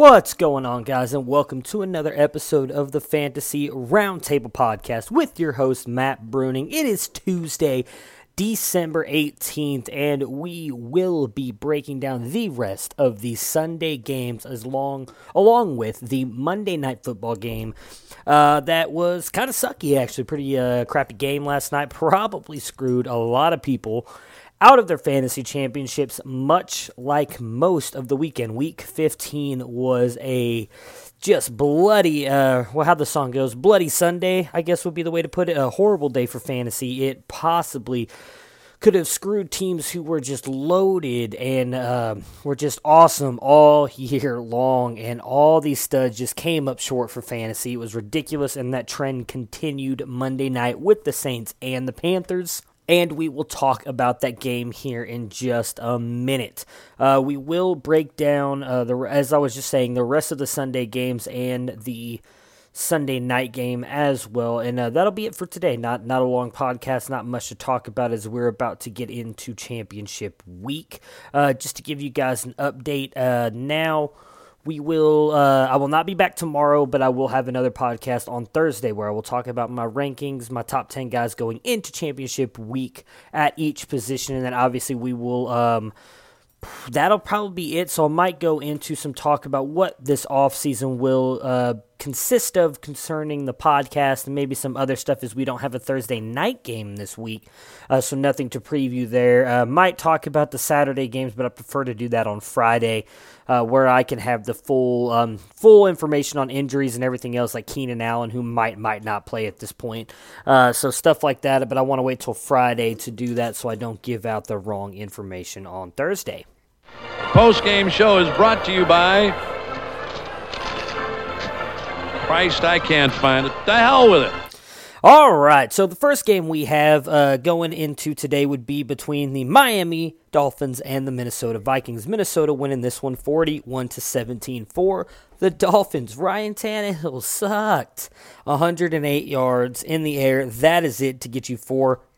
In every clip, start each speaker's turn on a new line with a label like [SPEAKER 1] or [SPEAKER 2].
[SPEAKER 1] What's going on, guys, and welcome to another episode of the Fantasy Roundtable Podcast with your host, Matt Bruning. It is Tuesday, December 18th, and we will be breaking down the rest of the Sunday games as long, along with the Monday night football game uh, that was kind of sucky, actually. Pretty uh, crappy game last night. Probably screwed a lot of people out of their fantasy championships, much like most of the weekend. Week 15 was a just bloody, uh, well, how the song goes, Bloody Sunday, I guess would be the way to put it. A horrible day for fantasy. It possibly could have screwed teams who were just loaded and uh, were just awesome all year long, and all these studs just came up short for fantasy. It was ridiculous, and that trend continued Monday night with the Saints and the Panthers and we will talk about that game here in just a minute. Uh, we will break down uh, the as I was just saying the rest of the Sunday games and the Sunday night game as well, and uh, that'll be it for today. Not not a long podcast, not much to talk about as we're about to get into championship week. Uh, just to give you guys an update uh, now we will uh, i will not be back tomorrow but i will have another podcast on thursday where i will talk about my rankings my top 10 guys going into championship week at each position. And then obviously we will um, that'll probably be it. So i might go into some talk about what this offseason will uh, consist of concerning the podcast and maybe some other stuff as we don't have a thursday night game this week uh, so nothing to preview there uh, might talk about the saturday games but i prefer to do that on friday uh, where I can have the full um, full information on injuries and everything else, like Keenan Allen, who might might not play at this point. Uh, so stuff like that. But I want to wait till Friday to do that, so I don't give out the wrong information on Thursday.
[SPEAKER 2] Post game show is brought to you by Christ. I can't find it. The hell with it.
[SPEAKER 1] All right, so the first game we have uh, going into today would be between the Miami Dolphins and the Minnesota Vikings. Minnesota winning this one 41 to 17 for the Dolphins. Ryan Tannehill sucked. 108 yards in the air. That is it to get you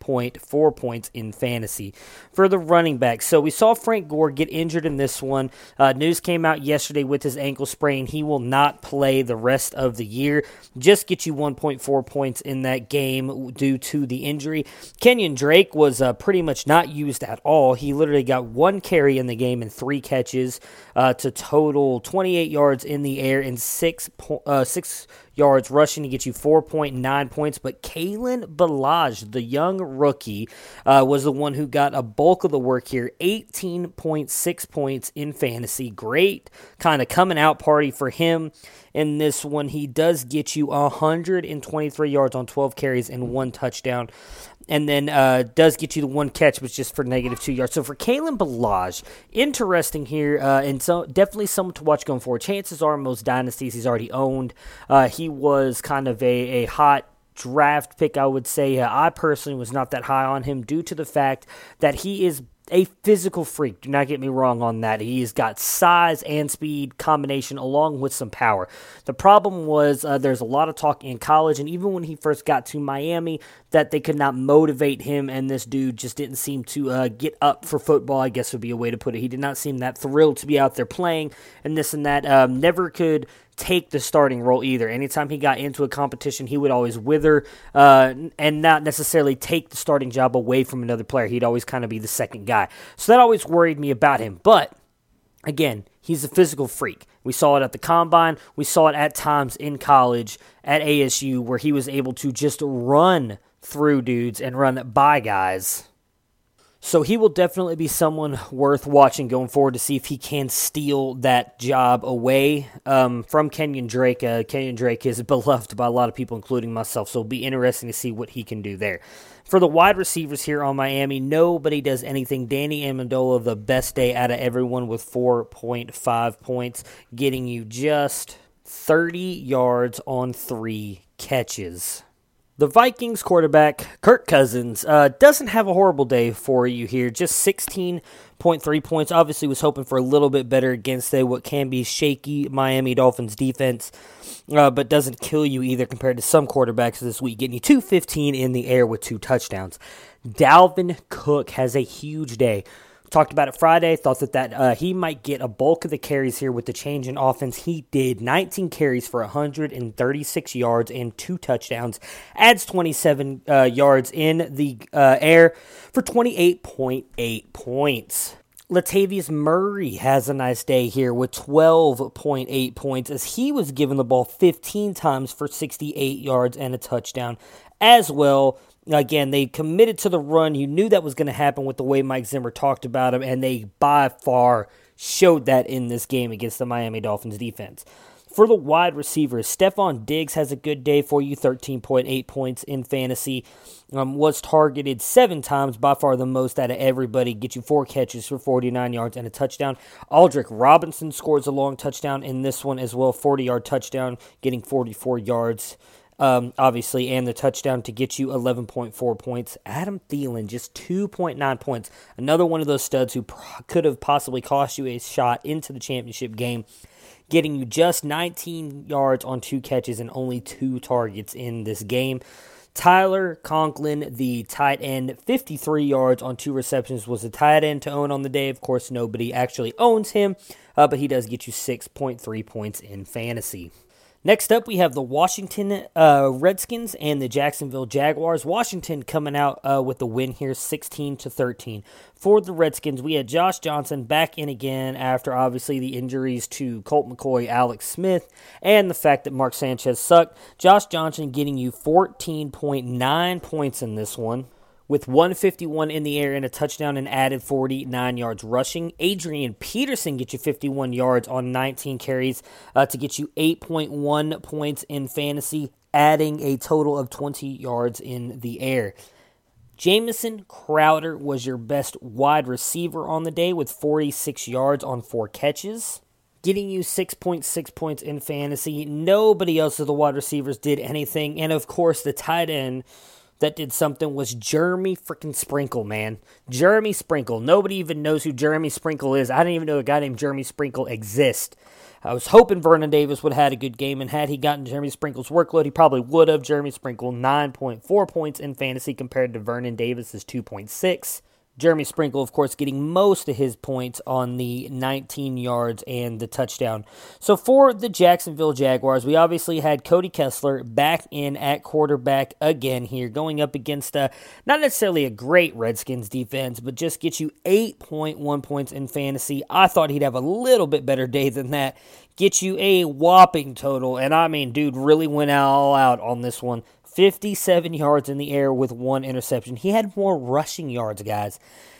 [SPEAKER 1] 4.4 points in fantasy. For the running back, so we saw Frank Gore get injured in this one. Uh, news came out yesterday with his ankle sprain. He will not play the rest of the year. Just get you 1.4 points in that game due to the injury. Kenyan Drake was uh, pretty much not used at all. He literally got one carry in the game and three catches uh, to total 28 yards in the air and six po- uh, six yards rushing to get you 4.9 points. But Kalen Ballage, the young rookie, uh, was the one who got a bulk of the work here 18.6 points in fantasy. Great kind of coming out party for him in this one. He does get you 123 yards on 12 carries and one touchdown and then uh, does get you the one catch, but just for negative two yards. So for Kalen Ballage, interesting here, uh, and so definitely someone to watch going forward. Chances are, most dynasties he's already owned. Uh, he was kind of a, a hot draft pick, I would say. Uh, I personally was not that high on him due to the fact that he is a physical freak. Do not get me wrong on that. He's got size and speed combination along with some power. The problem was uh, there's a lot of talk in college, and even when he first got to Miami, that they could not motivate him, and this dude just didn't seem to uh, get up for football, I guess would be a way to put it. He did not seem that thrilled to be out there playing and this and that. Um, never could take the starting role either. Anytime he got into a competition, he would always wither uh, and not necessarily take the starting job away from another player. He'd always kind of be the second guy. So that always worried me about him. But again, he's a physical freak. We saw it at the combine. We saw it at times in college at ASU where he was able to just run through dudes and run by guys. So he will definitely be someone worth watching going forward to see if he can steal that job away um, from Kenyan Drake. Uh, Kenyan Drake is beloved by a lot of people, including myself. So it'll be interesting to see what he can do there. For the wide receivers here on Miami, nobody does anything. Danny Amendola, the best day out of everyone with 4.5 points, getting you just 30 yards on three catches. The Vikings quarterback, Kirk Cousins, uh, doesn't have a horrible day for you here. Just 16.3 points. Obviously, was hoping for a little bit better against a, what can be shaky Miami Dolphins defense, uh, but doesn't kill you either compared to some quarterbacks this week, getting you 215 in the air with two touchdowns. Dalvin Cook has a huge day talked about it Friday. Thought that that uh, he might get a bulk of the carries here with the change in offense. He did 19 carries for 136 yards and two touchdowns. Adds 27 uh, yards in the uh, air for 28.8 points. Latavius Murray has a nice day here with 12.8 points as he was given the ball 15 times for 68 yards and a touchdown as well. Again, they committed to the run. You knew that was going to happen with the way Mike Zimmer talked about him, and they by far showed that in this game against the Miami Dolphins defense. For the wide receivers, Stefon Diggs has a good day for you, 13.8 points in fantasy. Um, was targeted seven times, by far the most out of everybody. Get you four catches for 49 yards and a touchdown. Aldrick Robinson scores a long touchdown in this one as well, 40 yard touchdown, getting 44 yards um, obviously, and the touchdown to get you 11.4 points. Adam Thielen, just 2.9 points. Another one of those studs who could have possibly cost you a shot into the championship game, getting you just 19 yards on two catches and only two targets in this game. Tyler Conklin, the tight end, 53 yards on two receptions, was the tight end to own on the day. Of course, nobody actually owns him, uh, but he does get you 6.3 points in fantasy. Next up, we have the Washington uh, Redskins and the Jacksonville Jaguars. Washington coming out uh, with the win here, 16 to 13. For the Redskins, we had Josh Johnson back in again after obviously the injuries to Colt McCoy, Alex Smith, and the fact that Mark Sanchez sucked. Josh Johnson getting you 14.9 points in this one with 151 in the air and a touchdown and added 49 yards rushing. Adrian Peterson gets you 51 yards on 19 carries uh, to get you 8.1 points in fantasy, adding a total of 20 yards in the air. Jamison Crowder was your best wide receiver on the day with 46 yards on four catches getting you 6.6 points in fantasy. Nobody else of the wide receivers did anything. And of course, the tight end that did something was Jeremy freaking Sprinkle, man. Jeremy Sprinkle. Nobody even knows who Jeremy Sprinkle is. I didn't even know a guy named Jeremy Sprinkle exists. I was hoping Vernon Davis would have had a good game, and had he gotten Jeremy Sprinkle's workload, he probably would have. Jeremy Sprinkle, 9.4 points in fantasy compared to Vernon Davis's 2.6. Jeremy Sprinkle, of course, getting most of his points on the 19 yards and the touchdown. So for the Jacksonville Jaguars, we obviously had Cody Kessler back in at quarterback again here, going up against a, not necessarily a great Redskins defense, but just gets you 8.1 points in fantasy. I thought he'd have a little bit better day than that. Get you a whopping total, and I mean, dude really went all out on this one. 57 yards in the air with one interception. He had more rushing yards, guys.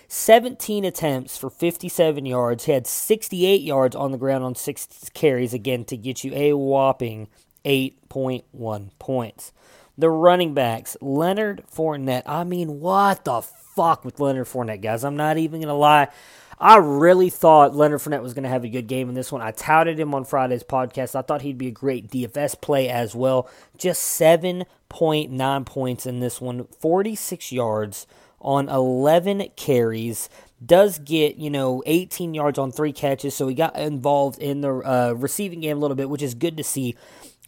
[SPEAKER 1] 17 attempts for 57 yards. He had 68 yards on the ground on six carries, again, to get you a whopping 8.1 points. The running backs, Leonard Fournette. I mean, what the fuck with Leonard Fournette, guys? I'm not even going to lie. I really thought Leonard Fournette was going to have a good game in this one. I touted him on Friday's podcast. I thought he'd be a great DFS play as well. Just 7.9 points in this one, 46 yards on 11 carries. does get, you know, 18 yards on three catches, so he got involved in the uh, receiving game a little bit, which is good to see.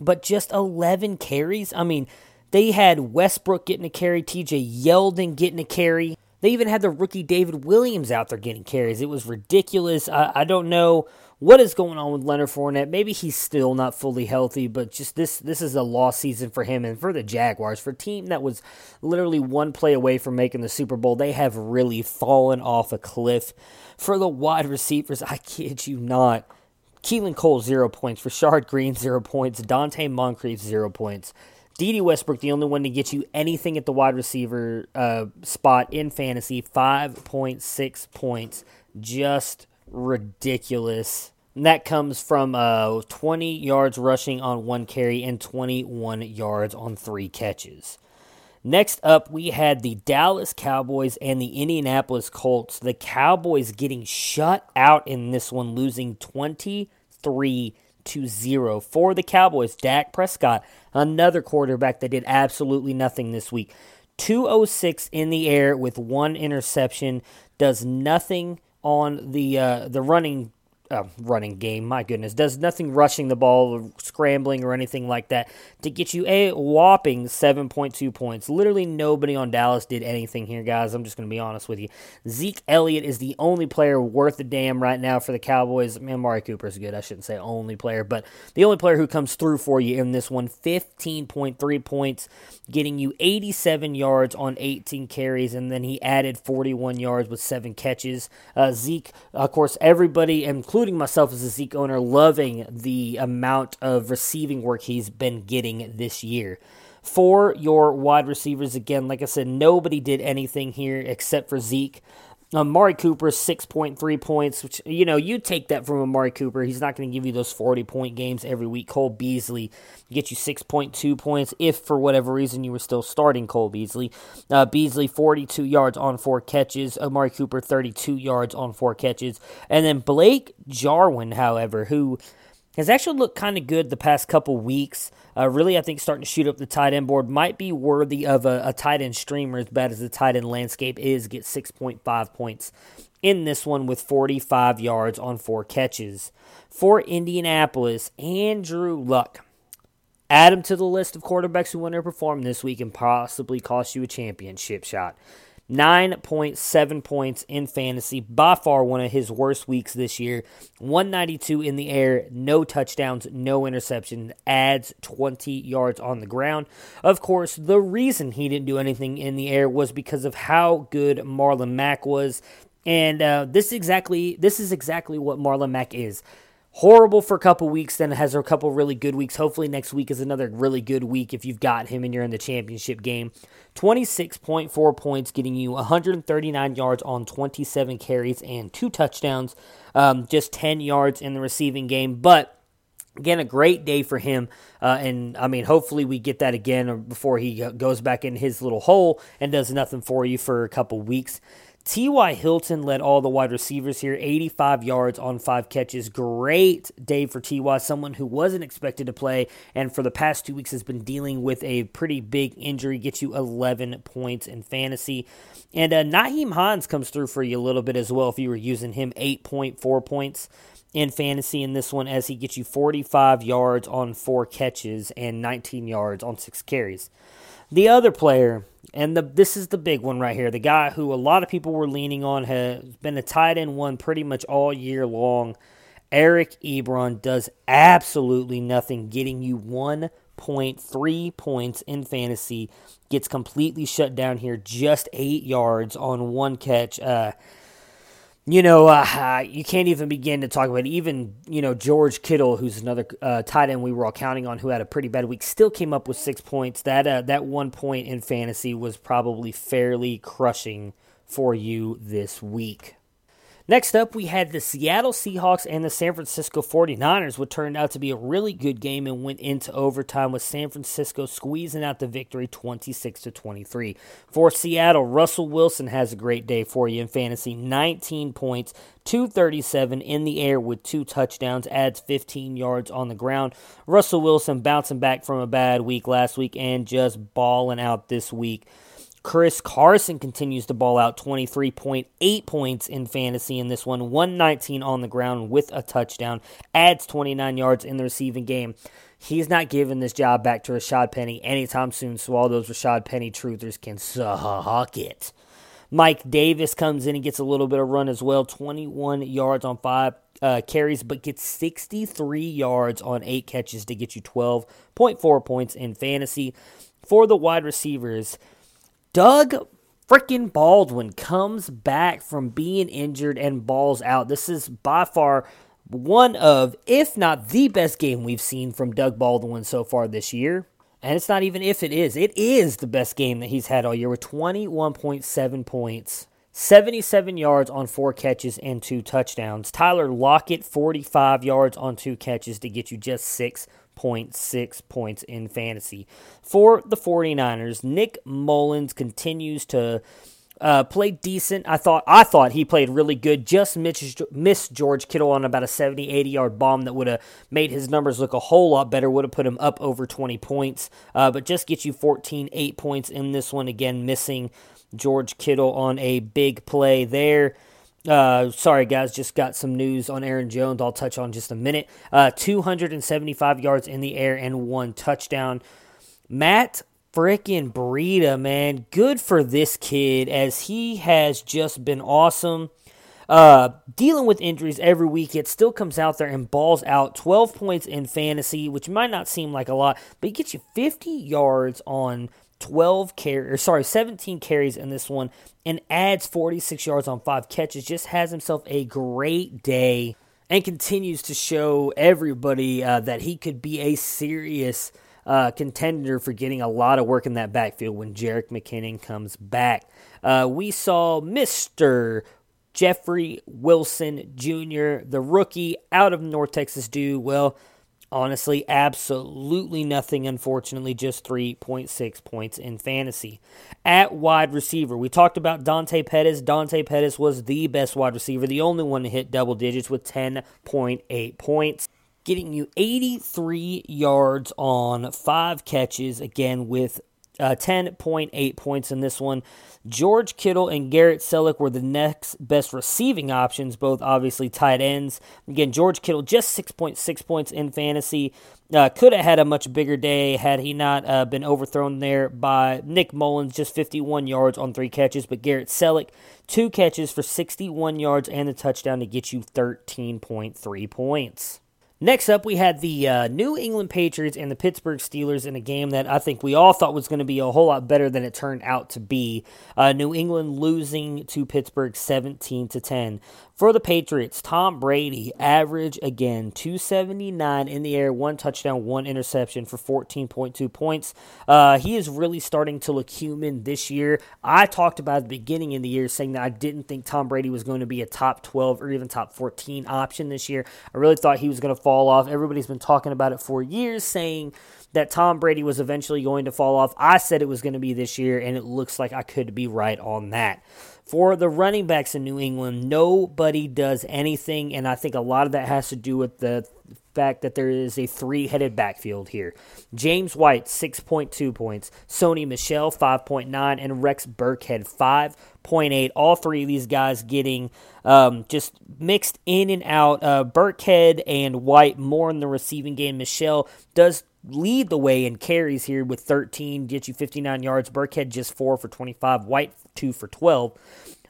[SPEAKER 1] But just 11 carries? I mean, they had Westbrook getting a carry, TJ Yeldon getting a carry. They even had the rookie David Williams out there getting carries. It was ridiculous. I, I don't know what is going on with Leonard Fournette. Maybe he's still not fully healthy, but just this this is a lost season for him and for the Jaguars. For a team that was literally one play away from making the Super Bowl, they have really fallen off a cliff. For the wide receivers, I kid you not. Keelan Cole, zero points. Rashad Greene, zero points. Donte Moncrief, zero points. Dede Westbrook, the only one to get you anything at the wide receiver uh, spot in fantasy, 5.6 points. Just ridiculous. And that comes from uh, 20 yards rushing on one carry and 21 yards on three catches. Next up, we had the Dallas Cowboys and the Indianapolis Colts. The Cowboys getting shut out in this one, losing 23 to 0 for the Cowboys. Dak Prescott, another quarterback that did absolutely nothing this week. 206 in the air with one interception, does nothing on the uh, the running uh, running game. My goodness, does nothing rushing the ball, or scrambling, or anything like that to get you a whopping 7.2 points. Literally nobody on Dallas did anything here, guys. I'm just going to be honest with you. Zeke Elliott is the only player worth a damn right now for the Cowboys. Man, Amari Cooper is good. I shouldn't say only player, but the only player who comes through for you in this one. 15.3 points, getting you 87 yards on 18 carries, and then he added 41 yards with seven catches. Uh, Zeke, of course, everybody, including including myself as a Zeke owner, loving the amount of receiving work he's been getting this year. For your wide receivers, again, like I said, nobody did anything here except for Zeke. Amari Cooper, 6.3 points, which, you know, you take that from Amari Cooper. He's not going to give you those 40 point games every week. Cole Beasley get you 6.2 points if for whatever reason you were still starting Cole Beasley. Uh, Beasley, 42 yards on four catches. Amari Cooper, 32 yards on four catches. And then Blake Jarwin, however, who has actually looked kind of good the past couple weeks. Uh, really, I think starting to shoot up the tight end board might be worthy of a, a tight end streamer as bad as the tight end landscape is. Get 6.5 points in this one with 45 yards on four catches. For Indianapolis, Andrew Luck. Add him to the list of quarterbacks who underperformed this week and possibly cost you a championship shot. 9.7 points in fantasy, by far one of his worst weeks this year. 192 in the air, no touchdowns, no interceptions, adds 20 yards on the ground. Of course, the reason he didn't do anything in the air was because of how good Marlon Mack was. And uh, this exactly this is exactly what Marlon Mack is horrible for a couple weeks, then has a couple really good weeks. Hopefully, next week is another really good week if you've got him and you're in the championship game. 26.4 points, getting you 139 yards on 27 carries and two touchdowns, um, just 10 yards in the receiving game. But Again, a great day for him. Uh, and I mean, hopefully, we get that again before he goes back in his little hole and does nothing for you for a couple weeks. T.Y. Hilton led all the wide receivers here, 85 yards on five catches. Great day for T.Y., someone who wasn't expected to play and for the past two weeks has been dealing with a pretty big injury. Gets you 11 points in fantasy. And uh, Hines comes through for you a little bit as well if you were using him, 8.4 points in fantasy in this one as he gets you 45 yards on four catches and 19 yards on six carries. The other player and the, this is the big one right here. The guy who a lot of people were leaning on has been a tight end one pretty much all year long. Eric Ebron does absolutely nothing, getting you 1.3 points in fantasy. Gets completely shut down here, just eight yards on one catch. Uh, you know, uh, you can't even begin to talk about it. even you know George Kittle, who's another uh, tight end we were all counting on, who had a pretty bad week, still came up with six points. That uh, that one point in fantasy was probably fairly crushing for you this week. Next up, we had the Seattle Seahawks and the San Francisco 49ers, which turned out to be a really good game and went into overtime with San Francisco squeezing out the victory 26 to 23. For Seattle, Russell Wilson has a great day for you in fantasy 19 points, 237 in the air with two touchdowns, adds 15 yards on the ground. Russell Wilson bouncing back from a bad week last week and just balling out this week. Chris Carson continues to ball out 23.8 points in fantasy in this one, 119 on the ground with a touchdown, adds 29 yards in the receiving game. He's not giving this job back to Rashad Penny anytime soon, so all those Rashad Penny truthers can suck it. Mike Davis comes in and gets a little bit of run as well, 21 yards on five uh, carries, but gets 63 yards on eight catches to get you 12.4 points in fantasy. For the wide receivers, Doug freaking Baldwin comes back from being injured and balls out. This is by far one of, if not the best game we've seen from Doug Baldwin so far this year. And it's not even if it is, it is the best game that he's had all year with 21.7 points, 77 yards on four catches and two touchdowns. Tyler Lockett, 45 yards on two catches to get you just 6.6 points in fantasy. For the 49ers, Nick Mullens continues to uh, played decent. I thought I thought he played really good. Just missed, missed George Kittle on about a 70, 80 yard bomb that would have made his numbers look a whole lot better. Would have put him up over 20 points. Uh, but just get you 14, 8 points in this one. Again, missing George Kittle on a big play there. Uh, sorry, guys, just got some news on Aaron Jones. I'll touch on just a minute. Uh, 275 yards in the air and one touchdown. Matt freaking Breida, man. Good for this kid as he has just been awesome. Uh, dealing with injuries every week, it still comes out there and balls out 12 points in fantasy, which might not seem like a lot, but he gets you 50 yards on 12 carries, sorry, 17 carries in this one, and adds 46 yards on five catches. Just has himself a great day and continues to show everybody uh, that he could be a serious uh, contender for getting a lot of work in that backfield when Jerick McKinnon comes back. Uh, we saw Mr. Jeffrey Wilson Jr., the rookie out of North Texas, do well. Honestly, absolutely nothing, unfortunately, just 3.6 points in fantasy. At wide receiver, we talked about Dante Pettis. Dante Pettis was the best wide receiver, the only one to hit double digits with 10.8 points getting you 83 yards on five catches, again with uh, 10.8 points in this one. George Kittle and Garrett Celek were the next best receiving options, both obviously tight ends. Again, George Kittle just 6.6 points in fantasy. Uh, could have had a much bigger day had he not uh, been overthrown there by Nick Mullens, just 51 yards on three catches. But Garrett Celek, two catches for 61 yards and the touchdown to get you 13.3 points. Next up, we had the uh, New England Patriots and the Pittsburgh Steelers in a game that I think we all thought was going to be a whole lot better than it turned out to be. Uh, New England losing to Pittsburgh 17 to 10. For the Patriots, Tom Brady average again 279 in the air, one touchdown, one interception for 14.2 points. Uh, he is really starting to look human this year. I talked about the beginning of the year saying that I didn't think Tom Brady was going to be a top 12 or even top 14 option this year. I really thought he was going to fall off. Everybody's been talking about it for years, saying that Tom Brady was eventually going to fall off. I said it was going to be this year, and it looks like I could be right on that. For the running backs in New England, nobody does anything, and I think a lot of that has to do with the fact that there is a three headed backfield here. James White, 6.2 points. Sony Michel, 5.9. And Rex Burkhead, 5.8. All three of these guys getting um, just mixed in and out. Uh, Burkhead and White more in the receiving game. Michel does lead the way in carries here with 13, get you 59 yards. Burkhead just 4 for 25, White 2 for 12.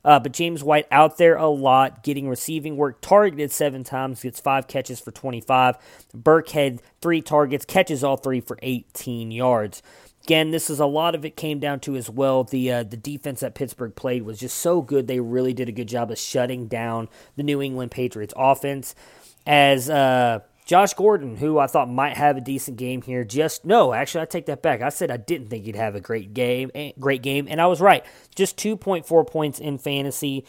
[SPEAKER 1] Uh, but James White out there a lot, getting receiving work, targeted seven times, gets five catches for 25. Burkhead, three targets, catches all three for 18 yards. Again, this is a lot of it came down to as well. The uh, the defense that Pittsburgh played was just so good. They really did a good job of shutting down the New England Patriots offense. As uh, Josh Gordon, who I thought might have a decent game here, just no. Actually, I take that back. I said I didn't think he'd have a great game, eh, great game, and I was right. Just 2.4 points in fantasy.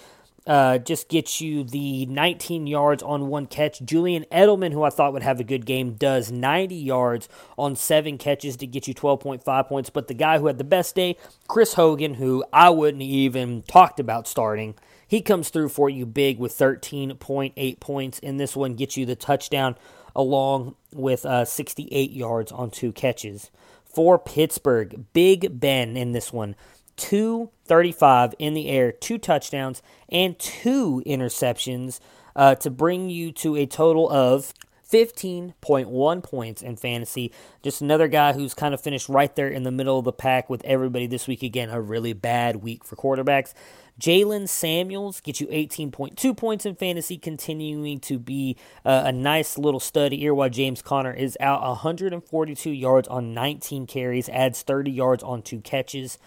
[SPEAKER 1] Uh, just gets you the 19 yards on one catch. Julian Edelman, who I thought would have a good game, does 90 yards on seven catches to get you 12.5 points. But the guy who had the best day, Chris Hogan, who I wouldn't even talked about starting, he comes through for you big with 13.8 points. In this one, gets you the touchdown along with uh, 68 yards on two catches. For Pittsburgh, Big Ben in this one, 235 in the air, two touchdowns, and two interceptions uh, to bring you to a total of 15.1 points in fantasy. Just another guy who's kind of finished right there in the middle of the pack with everybody this week. Again, a really bad week for quarterbacks. Jaylen Samuels gets you 18.2 points in fantasy, continuing to be uh, a nice little study here while James Conner is out 142 yards on 19 carries, adds 30 yards on two catches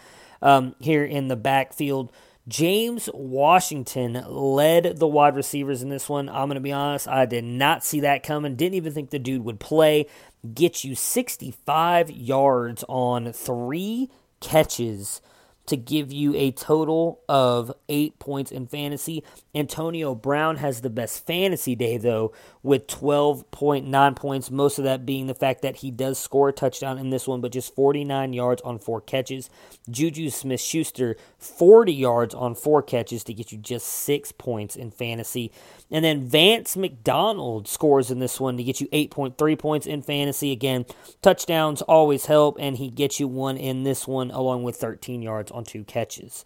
[SPEAKER 1] um, here in the backfield. James Washington led the wide receivers in this one. I'm going to be honest, I did not see that coming. Didn't even think the dude would play. Get you 65 yards on three catches to give you a total of eight points in fantasy. Antonio Brown has the best fantasy day, though, with 12.9 points. Most of that being the fact that he does score a touchdown in this one, but just 49 yards on four catches. Juju Smith Schuster, 40 yards on four catches to get you just six points in fantasy. And then Vance McDonald scores in this one to get you 8.3 points in fantasy. Again, touchdowns always help, and he gets you one in this one along with 13 yards on two catches.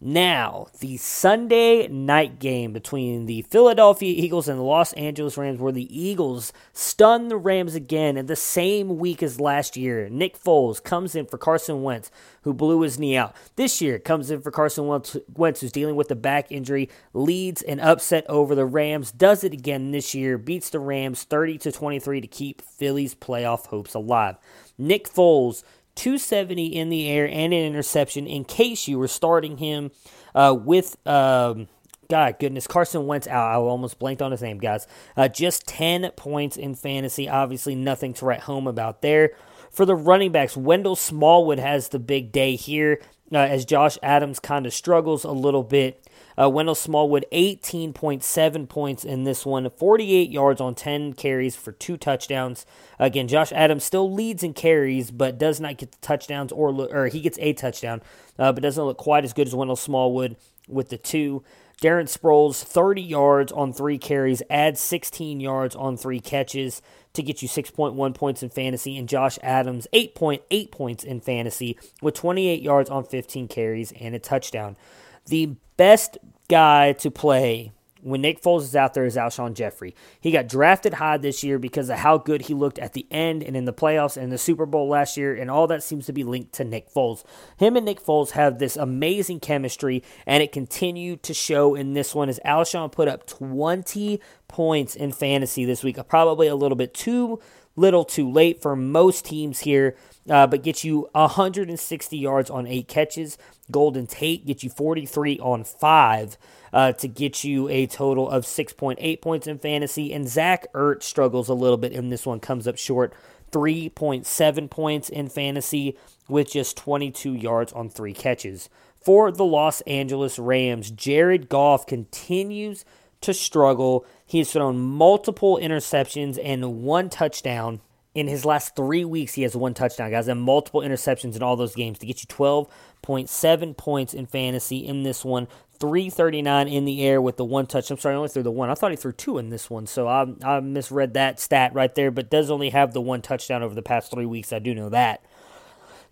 [SPEAKER 1] Now, the Sunday night game between the Philadelphia Eagles and the Los Angeles Rams, where the Eagles stun the Rams again in the same week as last year. Nick Foles comes in for Carson Wentz, who blew his knee out. This year, comes in for Carson Wentz, who's dealing with a back injury, leads an upset over the Rams, does it again this year, beats the Rams 30 to 23 to keep Philly's playoff hopes alive. Nick Foles 270 in the air and an interception in case you were starting him uh, with. Um, God goodness, Carson Wentz out. I almost blanked on his name, guys. Uh, just 10 points in fantasy. Obviously, nothing to write home about there. For the running backs, Wendell Smallwood has the big day here uh, as Josh Adams kind of struggles a little bit. Uh, Wendell Smallwood, 18.7 points in this one, 48 yards on 10 carries for two touchdowns. Again, Josh Adams still leads in carries, but does not get the touchdowns, or, or he gets a touchdown, uh, but doesn't look quite as good as Wendell Smallwood with the two. Darren Sproles, 30 yards on three carries, adds 16 yards on three catches to get you 6.1 points in fantasy, and Josh Adams, 8.8 points in fantasy with 28 yards on 15 carries and a touchdown. The best guy to play when Nick Foles is out there is Alshon Jeffery. He got drafted high this year because of how good he looked at the end and in the playoffs and the Super Bowl last year, and all that seems to be linked to Nick Foles. Him and Nick Foles have this amazing chemistry, and it continued to show in this one as Alshon put up 20 points in fantasy this week. Probably a little bit too little too late for most teams here, uh, but gets you 160 yards on eight catches. Golden Tate gets you 43 on five uh, to get you a total of 6.8 points in fantasy. And Zach Ertz struggles a little bit in this one, comes up short. 3.7 points in fantasy with just 22 yards on three catches. For the Los Angeles Rams, Jared Goff continues to struggle. He has thrown multiple interceptions and one touchdown. In his last three weeks, he has one touchdown, guys, and multiple interceptions in all those games to get you 12.7 points in fantasy in this one. 339 in the air with the one touch. I'm sorry, I only threw the one. I thought he threw two in this one, so I, I misread that stat right there, but does only have the one touchdown over the past three weeks. I do know that.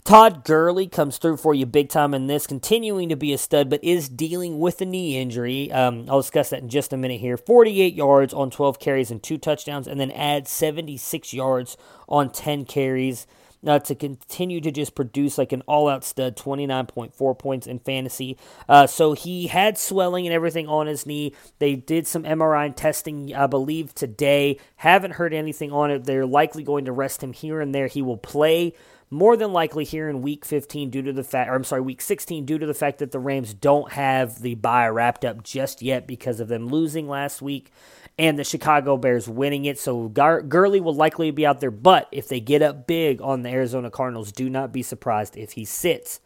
[SPEAKER 1] Todd Gurley comes through for you big time in this, continuing to be a stud, but is dealing with a knee injury. Um, I'll discuss that in just a minute here. 48 yards on 12 carries and two touchdowns, and then add 76 yards on 10 carries uh, to continue to just produce like an all out stud, 29.4 points in fantasy. Uh, so he had swelling and everything on his knee. They did some MRI testing, I believe, today. Haven't heard anything on it. They're likely going to rest him here and there. He will play more than likely here in week 15 due to the fact, or I'm sorry, week 16 due to the fact that the Rams don't have the bye wrapped up just yet because of them losing last week and the Chicago Bears winning it. So Gar- Gurley will likely be out there, but if they get up big on the Arizona Cardinals, do not be surprised if he sits.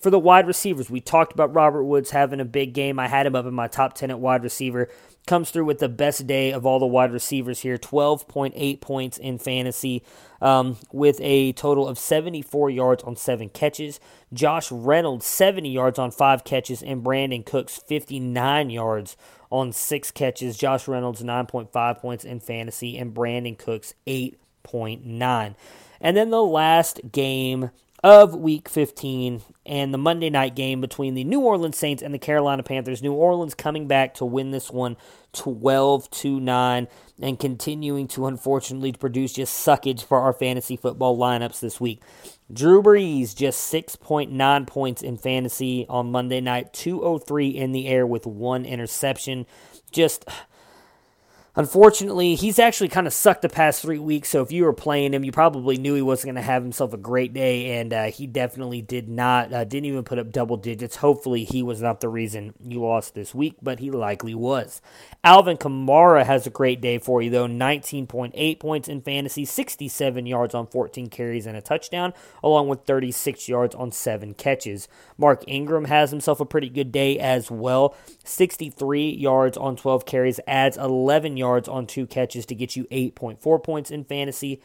[SPEAKER 1] For the wide receivers, we talked about Robert Woods having a big game. I had him up in my top 10 at wide receiver comes through with the best day of all the wide receivers here 12.8 points in fantasy um, with a total of 74 yards on seven catches. Josh Reynolds, 70 yards on five catches, and brandin Cooks, 59 yards on six catches. Josh Reynolds, 9.5 points in fantasy, and brandin Cooks, 8.9. And then the last game of week 15 and the Monday night game between the New Orleans Saints and the Carolina Panthers. New Orleans coming back to win this one 12 to 9 and continuing to unfortunately produce just suckage for our fantasy football lineups this week. Drew Brees just 6.9 points in fantasy on Monday night, 203 in the air with one interception. Just Unfortunately, he's actually kind of sucked the past three weeks. So if you were playing him, you probably knew he wasn't going to have himself a great day, and uh, he definitely did not. Uh, didn't even put up double digits. Hopefully, he was not the reason you lost this week, but he likely was. Alvin Kamara has a great day for you though. 19.8 points in fantasy, 67 yards on 14 carries and a touchdown, along with 36 yards on seven catches. Mark Ingram has himself a pretty good day as well. 63 yards on 12 carries, adds 11 yards on two catches to get you 8.4 points in fantasy.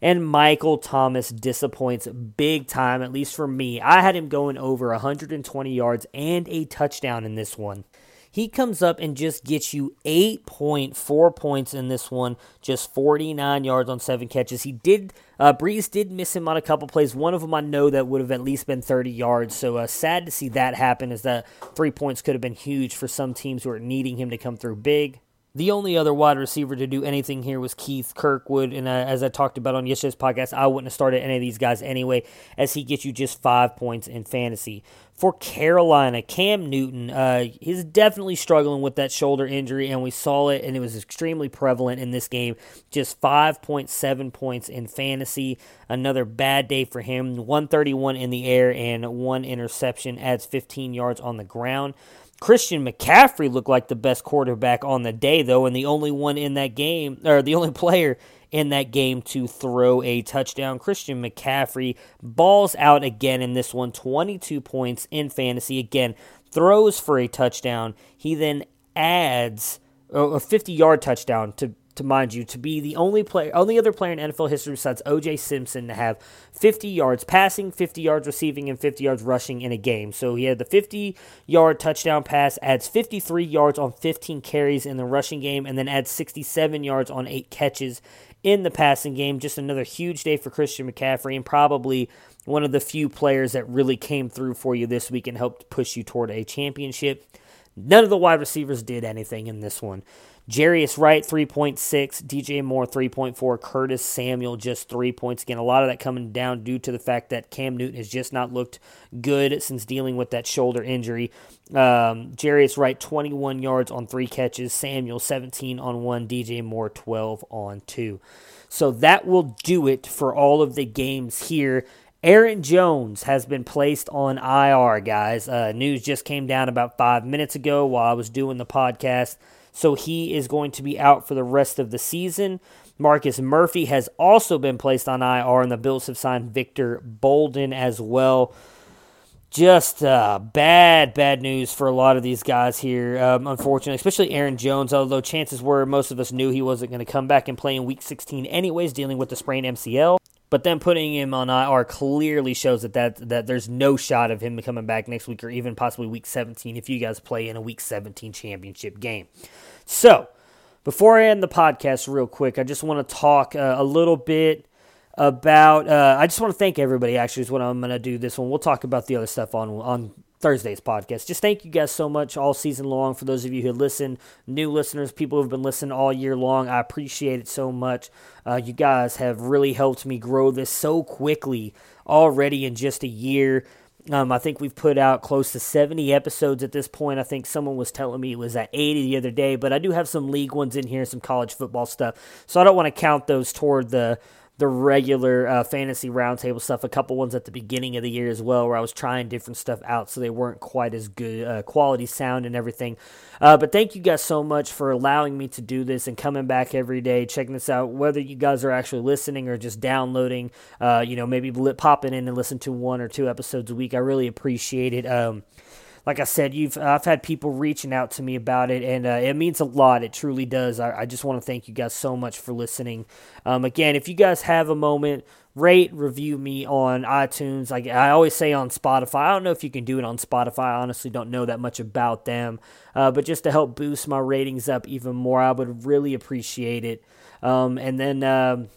[SPEAKER 1] And Michael Thomas disappoints big time, at least for me. I had him going over 120 yards and a touchdown in this one. He comes up and just gets you 8.4 points in this one, just 49 yards on seven catches. He did, uh, Brees did miss him on a couple plays. One of them I know that would have at least been 30 yards. So uh, sad to see that happen, as that three points could have been huge for some teams who are needing him to come through big. The only other wide receiver to do anything here was Keith Kirkwood, and uh, as I talked about on yesterday's podcast, I wouldn't have started any of these guys anyway, as he gets you just five points in fantasy. For Carolina, Cam Newton, uh, he's definitely struggling with that shoulder injury, and we saw it, and it was extremely prevalent in this game. Just 5.7 points in fantasy. Another bad day for him. 131 in the air and one interception, adds 15 yards on the ground. Christian McCaffrey looked like the best quarterback on the day, though, and the only one in that game, or the only player in that game to throw a touchdown. Christian McCaffrey balls out again in this one, 22 points in fantasy. Again, throws for a touchdown. He then adds a 50 yard touchdown to to mind you, to be the only player, only other player in NFL history besides O.J. Simpson to have 50 yards passing, 50 yards receiving, and 50 yards rushing in a game. So he had the 50 yard touchdown pass, adds 53 yards on 15 carries in the rushing game, and then adds 67 yards on eight catches in the passing game. Just another huge day for Christian McCaffrey, and probably one of the few players that really came through for you this week and helped push you toward a championship. None of the wide receivers did anything in this one. Jarius Wright, 3.6. DJ Moore, 3.4. Curtis Samuel, just three points. Again, a lot of that coming down due to the fact that Cam Newton has just not looked good since dealing with that shoulder injury. Um, Jarius Wright, 21 yards on three catches. Samuel, 17 on one. DJ Moore, 12 on two. So that will do it for all of the games here. Aaron Jones has been placed on IR, guys. Uh, news just came down about five minutes ago while I was doing the podcast so he is going to be out for the rest of the season. Marcus Murphy has also been placed on IR, and the Bills have signed Victor Bolden as well. Just uh, bad, bad news for a lot of these guys here, um, unfortunately, especially Aaron Jones, although chances were most of us knew he wasn't going to come back and play in week 16 anyways, dealing with the sprained MCL. But then putting him on IR clearly shows that, that that there's no shot of him coming back next week or even possibly week 17 if you guys play in a week 17 championship game. So, before I end the podcast real quick, I just want to talk uh, a little bit about uh, I just want to thank everybody actually is what I'm going to do this one. We'll talk about the other stuff on on Thursday's podcast. Just thank you guys so much all season long for those of you who listen, new listeners, people who've been listening all year long. I appreciate it so much. Uh, you guys have really helped me grow this so quickly already in just a year. Um, I think we've put out close to 70 episodes at this point. I think someone was telling me it was at 80 the other day, but I do have some league ones in here, some college football stuff. So I don't want to count those toward the the regular uh, fantasy roundtable stuff. A couple ones at the beginning of the year as well, where I was trying different stuff out, so they weren't quite as good uh, quality sound and everything. Uh, but thank you guys so much for allowing me to do this and coming back every day, checking this out. Whether you guys are actually listening or just downloading, uh, you know, maybe popping in and listen to one or two episodes a week, I really appreciate it. Um, like I said, you've I've had people reaching out to me about it, and uh, it means a lot. It truly does. I, I just want to thank you guys so much for listening. Um, again, if you guys have a moment, rate, review me on iTunes. Like I always say on Spotify. I don't know if you can do it on Spotify. I honestly don't know that much about them, uh, but just to help boost my ratings up even more, I would really appreciate it. Um, and then. Um,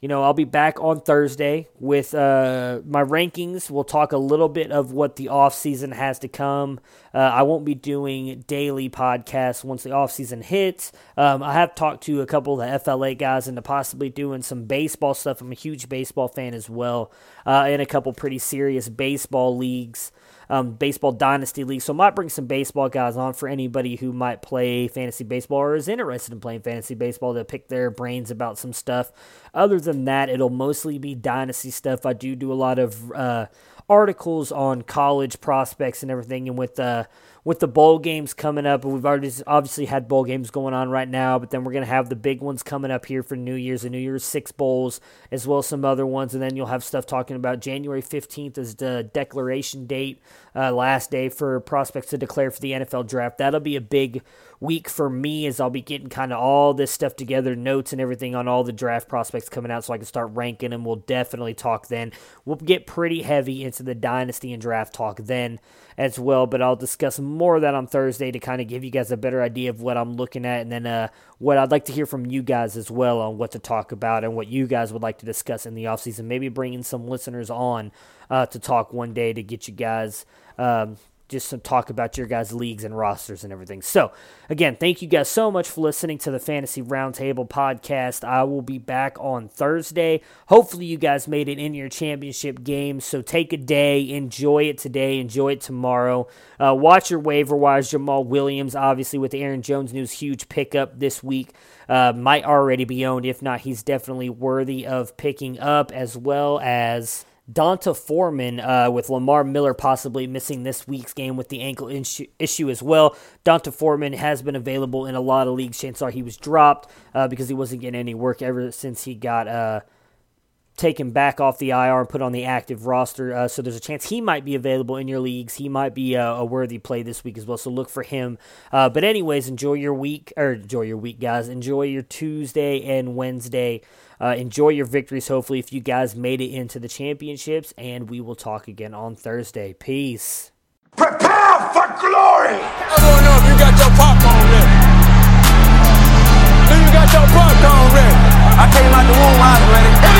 [SPEAKER 1] you know, I'll be back on Thursday with uh, my rankings. We'll talk a little bit of what the off season has to come. Uh, I won't be doing daily podcasts once the off season hits. Um, I have talked to a couple of the FLA guys into possibly doing some baseball stuff. I'm a huge baseball fan as well, uh, in a couple pretty serious baseball leagues um, baseball dynasty league. So might bring some baseball guys on for anybody who might play fantasy baseball or is interested in playing fantasy baseball to pick their brains about some stuff. Other than that, it'll mostly be dynasty stuff. I do do a lot of uh, articles on college prospects and everything, and with uh, with the bowl games coming up, we've already obviously had bowl games going on right now, but then we're going to have the big ones coming up here for New Year's, and New Year's Six Bowls, as well as some other ones. And then you'll have stuff talking about January 15th is the declaration date, uh, last day for prospects to declare for the NFL draft. That'll be a big week for me as I'll be getting kind of all this stuff together, notes and everything on all the draft prospects coming out so I can start ranking them. We'll definitely talk then. We'll get pretty heavy into the dynasty and draft talk then as well, but I'll discuss more of that on Thursday to kind of give you guys a better idea of what I'm looking at and then uh, what I'd like to hear from you guys as well on what to talk about and what you guys would like to discuss in the offseason. Maybe bringing some listeners on uh, to talk one day to get you guys um, just some talk about your guys' leagues and rosters and everything. So, again, thank you guys so much for listening to the Fantasy Roundtable podcast. I will be back on Thursday. Hopefully, you guys made it in your championship game. So, take a day, enjoy it today, enjoy it tomorrow. Uh, watch your waiver wise. Jamaal Williams, obviously, with the Aaron Jones news, huge pickup this week. Uh, might already be owned. If not, he's definitely worthy of picking up, as well as D'Onta Foreman uh, with Lamar Miller possibly missing this week's game with the ankle issue, issue as well. D'Onta Foreman has been available in a lot of leagues. Chances are he was dropped uh, because he wasn't getting any work ever since he got uh, taken back off the IR and put on the active roster. Uh, so there's a chance he might be available in your leagues. He might be a, a worthy play this week as well. So look for him. Uh, but anyways, enjoy your week or enjoy your week, guys. Enjoy your Tuesday and Wednesday. Uh, enjoy your victories. Hopefully, if you guys made it into the championships, and we will talk again on Thursday. Peace.
[SPEAKER 3] Prepare for glory! I want to know if you got your popcorn ready. Do you got your popcorn ready? I came out the womb, I was ready.